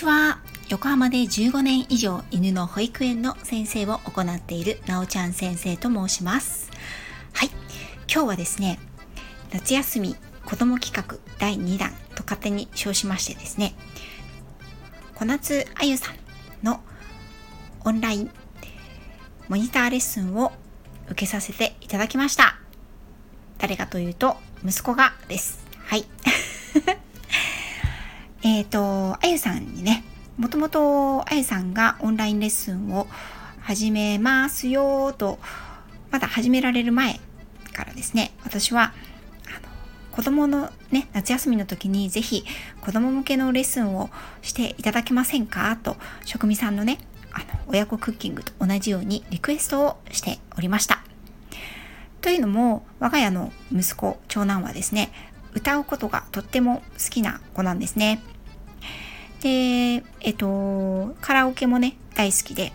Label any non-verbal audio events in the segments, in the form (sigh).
ちは。横浜で15年以上犬の保育園の先生を行っているなおちゃん先生と申します。はい。今日はですね夏休み子供企画第2弾と勝手に称しましてですね小夏あゆさんのオンラインモニターレッスンを受けさせていただきました。誰かというと息子がです。はい。えっとあゆさんにねもともとあゆさんがオンラインレッスンを始めますよとまだ始められる前からですね私はあの子供のね、夏休みの時にぜひ子供向けのレッスンをしていただけませんかと、職味さんのね、あの、親子クッキングと同じようにリクエストをしておりました。というのも、我が家の息子、長男はですね、歌うことがとっても好きな子なんですね。で、えっと、カラオケもね、大好きで、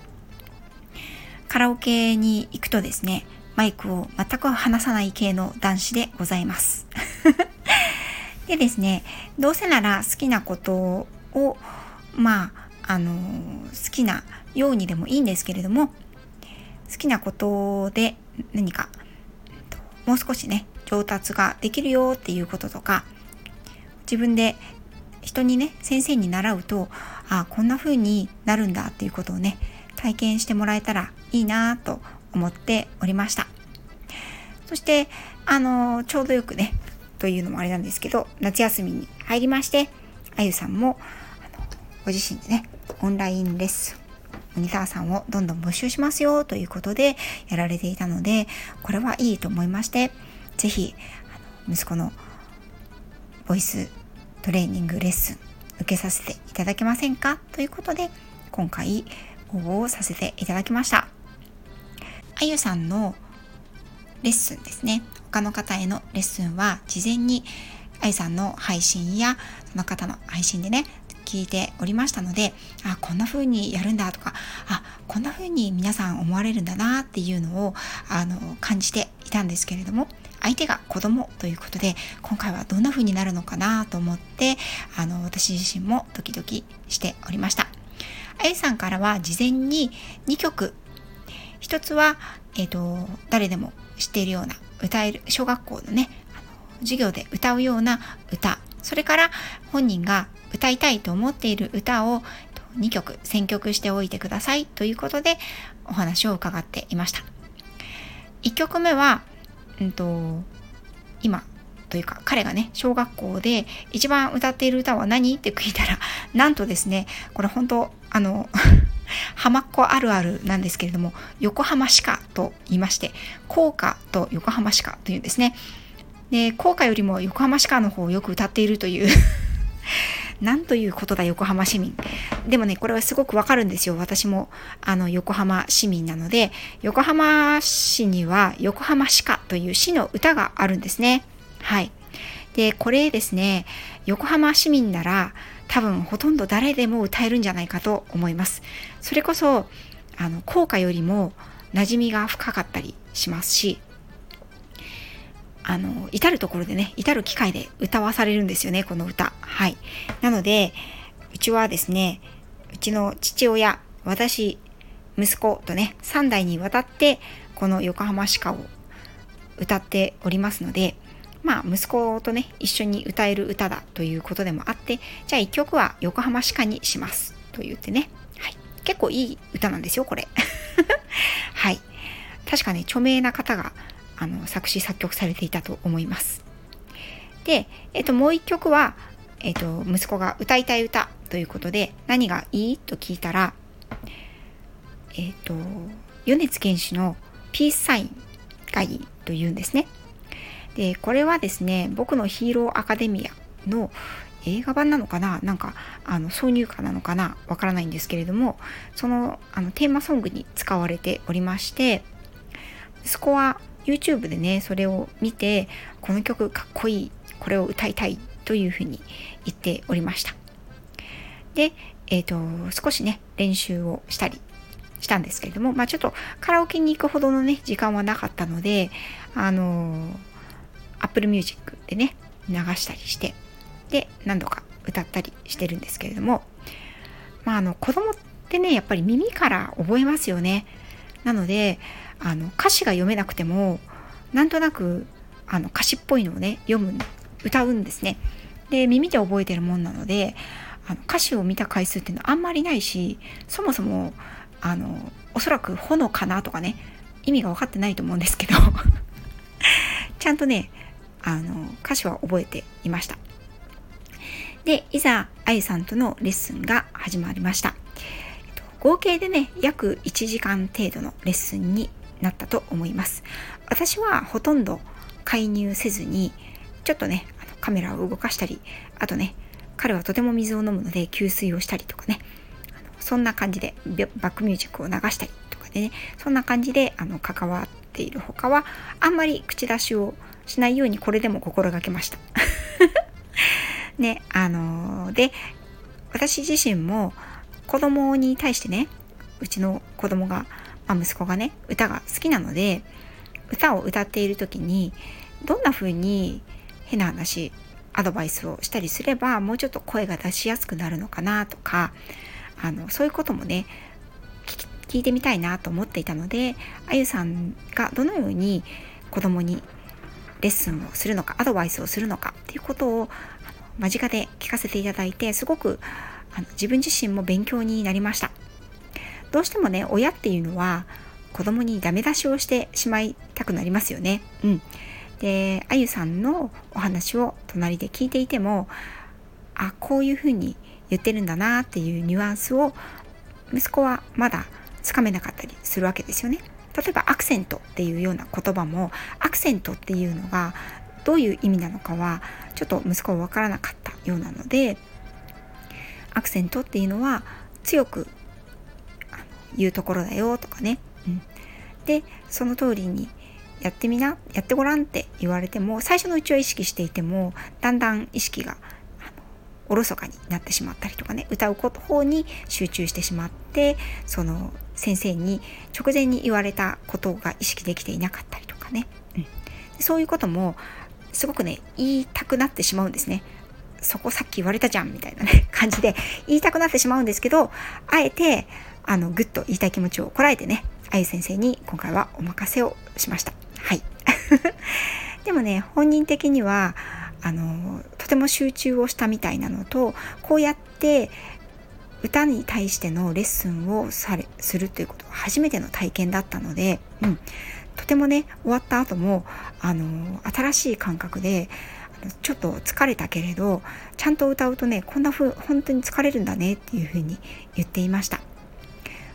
カラオケに行くとですね、マイクを全く離さない系の男子でございます。(laughs) でですね、どうせなら好きなことを、まあ、あの、好きなようにでもいいんですけれども、好きなことで何か、もう少しね、上達ができるよっていうこととか、自分で人にね、先生に習うと、あこんな風になるんだっていうことをね、体験してもらえたらいいなと思っておりました。そして、あの、ちょうどよくね、というのもあれなんですけど、夏休みに入りまして、あゆさんも、あのご自身でね、オンラインレッスン、モニターさんをどんどん募集しますよということでやられていたので、これはいいと思いまして、ぜひ、あの息子のボイストレーニングレッスン受けさせていただけませんか？ということで、今回応募をさせていただきました。あゆさんのレッスンですね。他の方へのレッスンは事前にあゆさんの配信やその方の配信でね、聞いておりましたので、あ、こんな風にやるんだとか、あ、こんな風に皆さん思われるんだなっていうのを、あの、感じていたんですけれども、相手が子供ということで、今回はどんな風になるのかなと思って、あの、私自身もドキドキしておりました。あゆさんからは事前に2曲、1つは、えっ、ー、と、誰でも知っているような歌える、小学校のね、授業で歌うような歌、それから本人が歌いたいと思っている歌を2曲選曲しておいてくださいということでお話を伺っていました。1曲目は、うんと、今というか彼がね、小学校で一番歌っている歌は何って聞いたら、なんとですね、これ本当あの (laughs) 浜っ子あるあるなんですけれども、横浜歯科と言いまして、校歌と横浜歯科というんですね。で、校歌よりも横浜歯科の方をよく歌っているというなんということだ、横浜市民。でもね、これはすごくわかるんですよ。私も、あの、横浜市民なので、横浜市には横浜歯科という市の歌があるんですね。はい。で、これですね、横浜市民なら、多分ほとんど誰でも歌えるんじゃないかと思います。それこそ、あの、効果よりも馴染みが深かったりしますし、あの、至るところでね、至る機会で歌わされるんですよね、この歌。はい。なので、うちはですね、うちの父親、私、息子とね、3代にわたって、この横浜歯科を歌っておりますので、まあ、息子とね、一緒に歌える歌だということでもあって、じゃあ1曲は横浜歯科にします。と言ってね。はい。結構いい歌なんですよ、これ。(laughs) はい。確かね、著名な方があの作詞作曲されていたと思います。で、えっと、もう一曲は、えっと、息子が歌いたい歌ということで、何がいいと聞いたら、えっと、米津玄師のピースサインがいいと言うんですね。で、これはですね、僕のヒーローアカデミアの映画版なのかな？なんか、あの、挿入歌なのかな？わからないんですけれども、その、あの、テーマソングに使われておりまして、息子は YouTube でね、それを見て、この曲かっこいい、これを歌いたいというふうに言っておりました。で、えっ、ー、と、少しね、練習をしたりしたんですけれども、まあちょっとカラオケに行くほどのね、時間はなかったので、あの、Apple Music でね、流したりして、で、何度か歌ったりしてるんですけれども、まあ、あの子供ってねやっぱり耳から覚えますよね。なのであの歌詞が読めなくてもなんとなくあの歌詞っぽいのをね読む歌うんですね。で耳で覚えてるもんなのであの歌詞を見た回数っていうのはあんまりないしそもそもあのおそらく「炎かな」とかね意味が分かってないと思うんですけど (laughs) ちゃんとねあの歌詞は覚えていましたでいざあゆさんとのレッスンが始まりました合計でね約1時間程度のレッスンになったと思います私はほとんど介入せずにちょっとねあのカメラを動かしたりあとね彼はとても水を飲むので給水をしたりとかねあのそんな感じでバックミュージックを流したりとかでねそんな感じであの関わっている他はあんまり口出しをしないようにこれでも心がけました。(laughs) ねあのー、で私自身も子供に対してねうちの子供が、まあ、息子がね歌が好きなので歌を歌っている時にどんな風に変な話アドバイスをしたりすればもうちょっと声が出しやすくなるのかなとかあのそういうこともね聞いてみたいなと思っていたのであゆさんがどのように子供にレッスンをするのかアドバイスをするのかっていうことを間近で聞かせていただいてすごくあの自分自身も勉強になりました。どうしてもね親っていうのは子供にダメ出しをしてしまいたくなりますよね。うん。であゆさんのお話を隣で聞いていてもあこういうふうに言ってるんだなっていうニュアンスを息子はまだつかめなかったりするわけですよね。例えばアクセントっていうような言葉もアクセントっていうのがどういう意味なのかはちょっと息子は分からなかったようなのでアクセントっていうのは強く言うところだよとかね、うん、でその通りにやってみなやってごらんって言われても最初のうちは意識していてもだんだん意識がおろそかになってしまったりとかね歌うこと方に集中してしまってその先生に直前に言われたことが意識できていなかったりとかね、うん、そういうこともすごくね言いたくなってしまうんですね。そこさっき言われたじゃんみたいなね感じで言いたくなってしまうんですけどあえてあのぐっと言いたい気持ちをこらえてねあゆ先生に今回はお任せをしました。はい (laughs) でもね本人的にはあのとても集中をしたみたいなのとこうやって歌に対してのレッスンをされするということは初めての体験だったので、うん、とてもね終わった後もあの新しい感覚でちょっと疲れたけれどちゃんと歌うとねこんな風本当に疲れるんだねっていうふうに言っていました。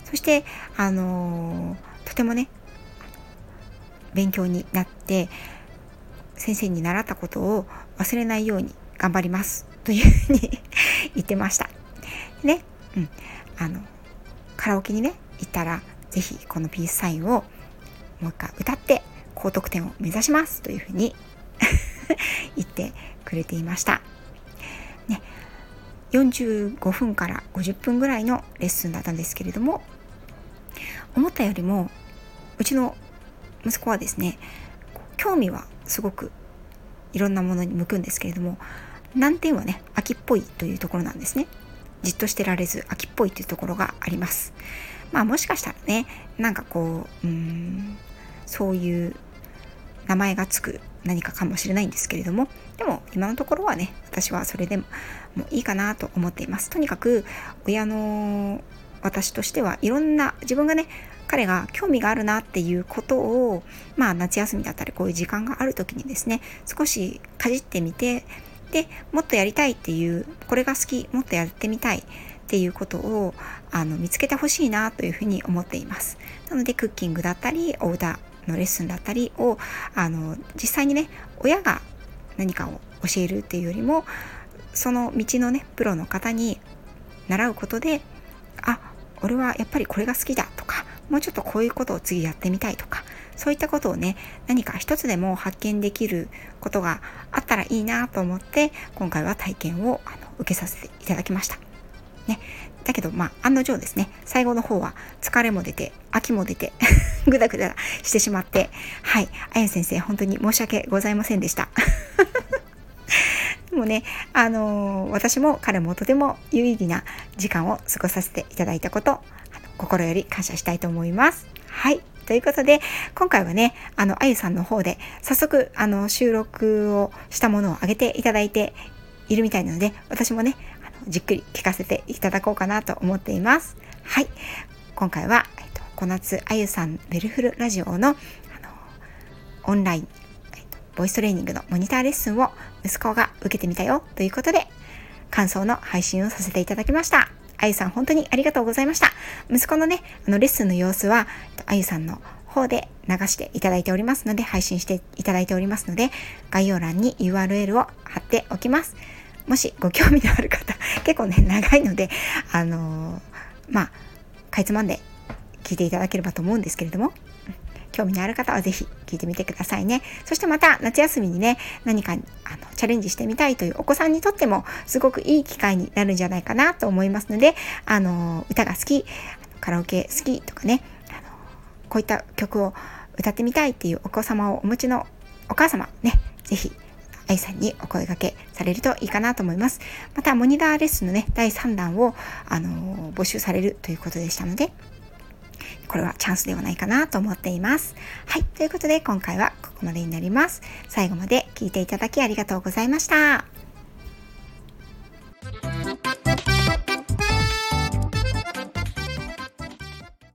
そしてあのとてもね勉強になって先生に習ったことを忘れないように頑張ります。というふうに言ってました。ね、うん、あのカラオケにね行ったら是非このピースサインをもう一回歌って高得点を目指します。というふうに (laughs) 言ってくれていました。ね、45分から50分ぐらいのレッスンだったんですけれども思ったよりもうちの息子はですね興味はすごくいろんなものに向くんですけれども難点はね秋っぽいというところなんですねじっとしてられず秋っぽいというところがありますまあもしかしたらねなんかこううんそういう名前がつく何かかもしれないんですけれどもでも今のところはね私はそれでもいいかなと思っていますとにかく親の私としてはいろんな自分がね彼が興味があるなっていうことを、まあ夏休みだったりこういう時間がある時にですね、少しかじってみて、で、もっとやりたいっていう、これが好き、もっとやってみたいっていうことをあの見つけてほしいなというふうに思っています。なのでクッキングだったり、お歌のレッスンだったりを、あの、実際にね、親が何かを教えるっていうよりも、その道のね、プロの方に習うことで、あ、俺はやっぱりこれが好きだとか、もうちょっとこういうことを次やってみたいとか、そういったことをね、何か一つでも発見できることがあったらいいなと思って、今回は体験をあの受けさせていただきました。ね。だけど、まあ、案の定ですね、最後の方は疲れも出て、秋も出て (laughs) ぐだぐだしてしまって、はい、あや先生、本当に申し訳ございませんでした。で (laughs) もね、あのー、私も彼もとても有意義な時間を過ごさせていただいたこと、心より感謝したいと思います。はい。ということで、今回はね、あの、あゆさんの方で、早速、あの、収録をしたものを上げていただいているみたいなので、私もね、じっくり聞かせていただこうかなと思っています。はい。今回は、えっと、小夏あゆさんベルフルラジオの、あの、オンライン、えっと、ボイストレーニングのモニターレッスンを息子が受けてみたよということで、感想の配信をさせていただきました。あゆさん本当にありがとうございました。息子のね、あのレッスンの様子は、あゆさんの方で流していただいておりますので、配信していただいておりますので、概要欄に URL を貼っておきます。もしご興味のある方、(laughs) 結構ね、長いので、あのー、まあ、かいつまんで聞いていただければと思うんですけれども、興味のある方はぜひ聞いてみてくださいね。そしてまた夏休みにね、何かあのチャレンジしてみたいというお子さんにとってもすごくいい機会になるんじゃないかなと思いますので、あの、歌が好き、カラオケ好きとかね、あのこういった曲を歌ってみたいっていうお子様をお持ちのお母様ね、ぜひ愛さんにお声掛けされるといいかなと思います。また、モニターレッスンのね、第3弾を、あの募集されるということでしたので、これはチャンスではないかなと思っています。はい。ということで今回はここまでになります。最後まで聞いていただきありがとうございました。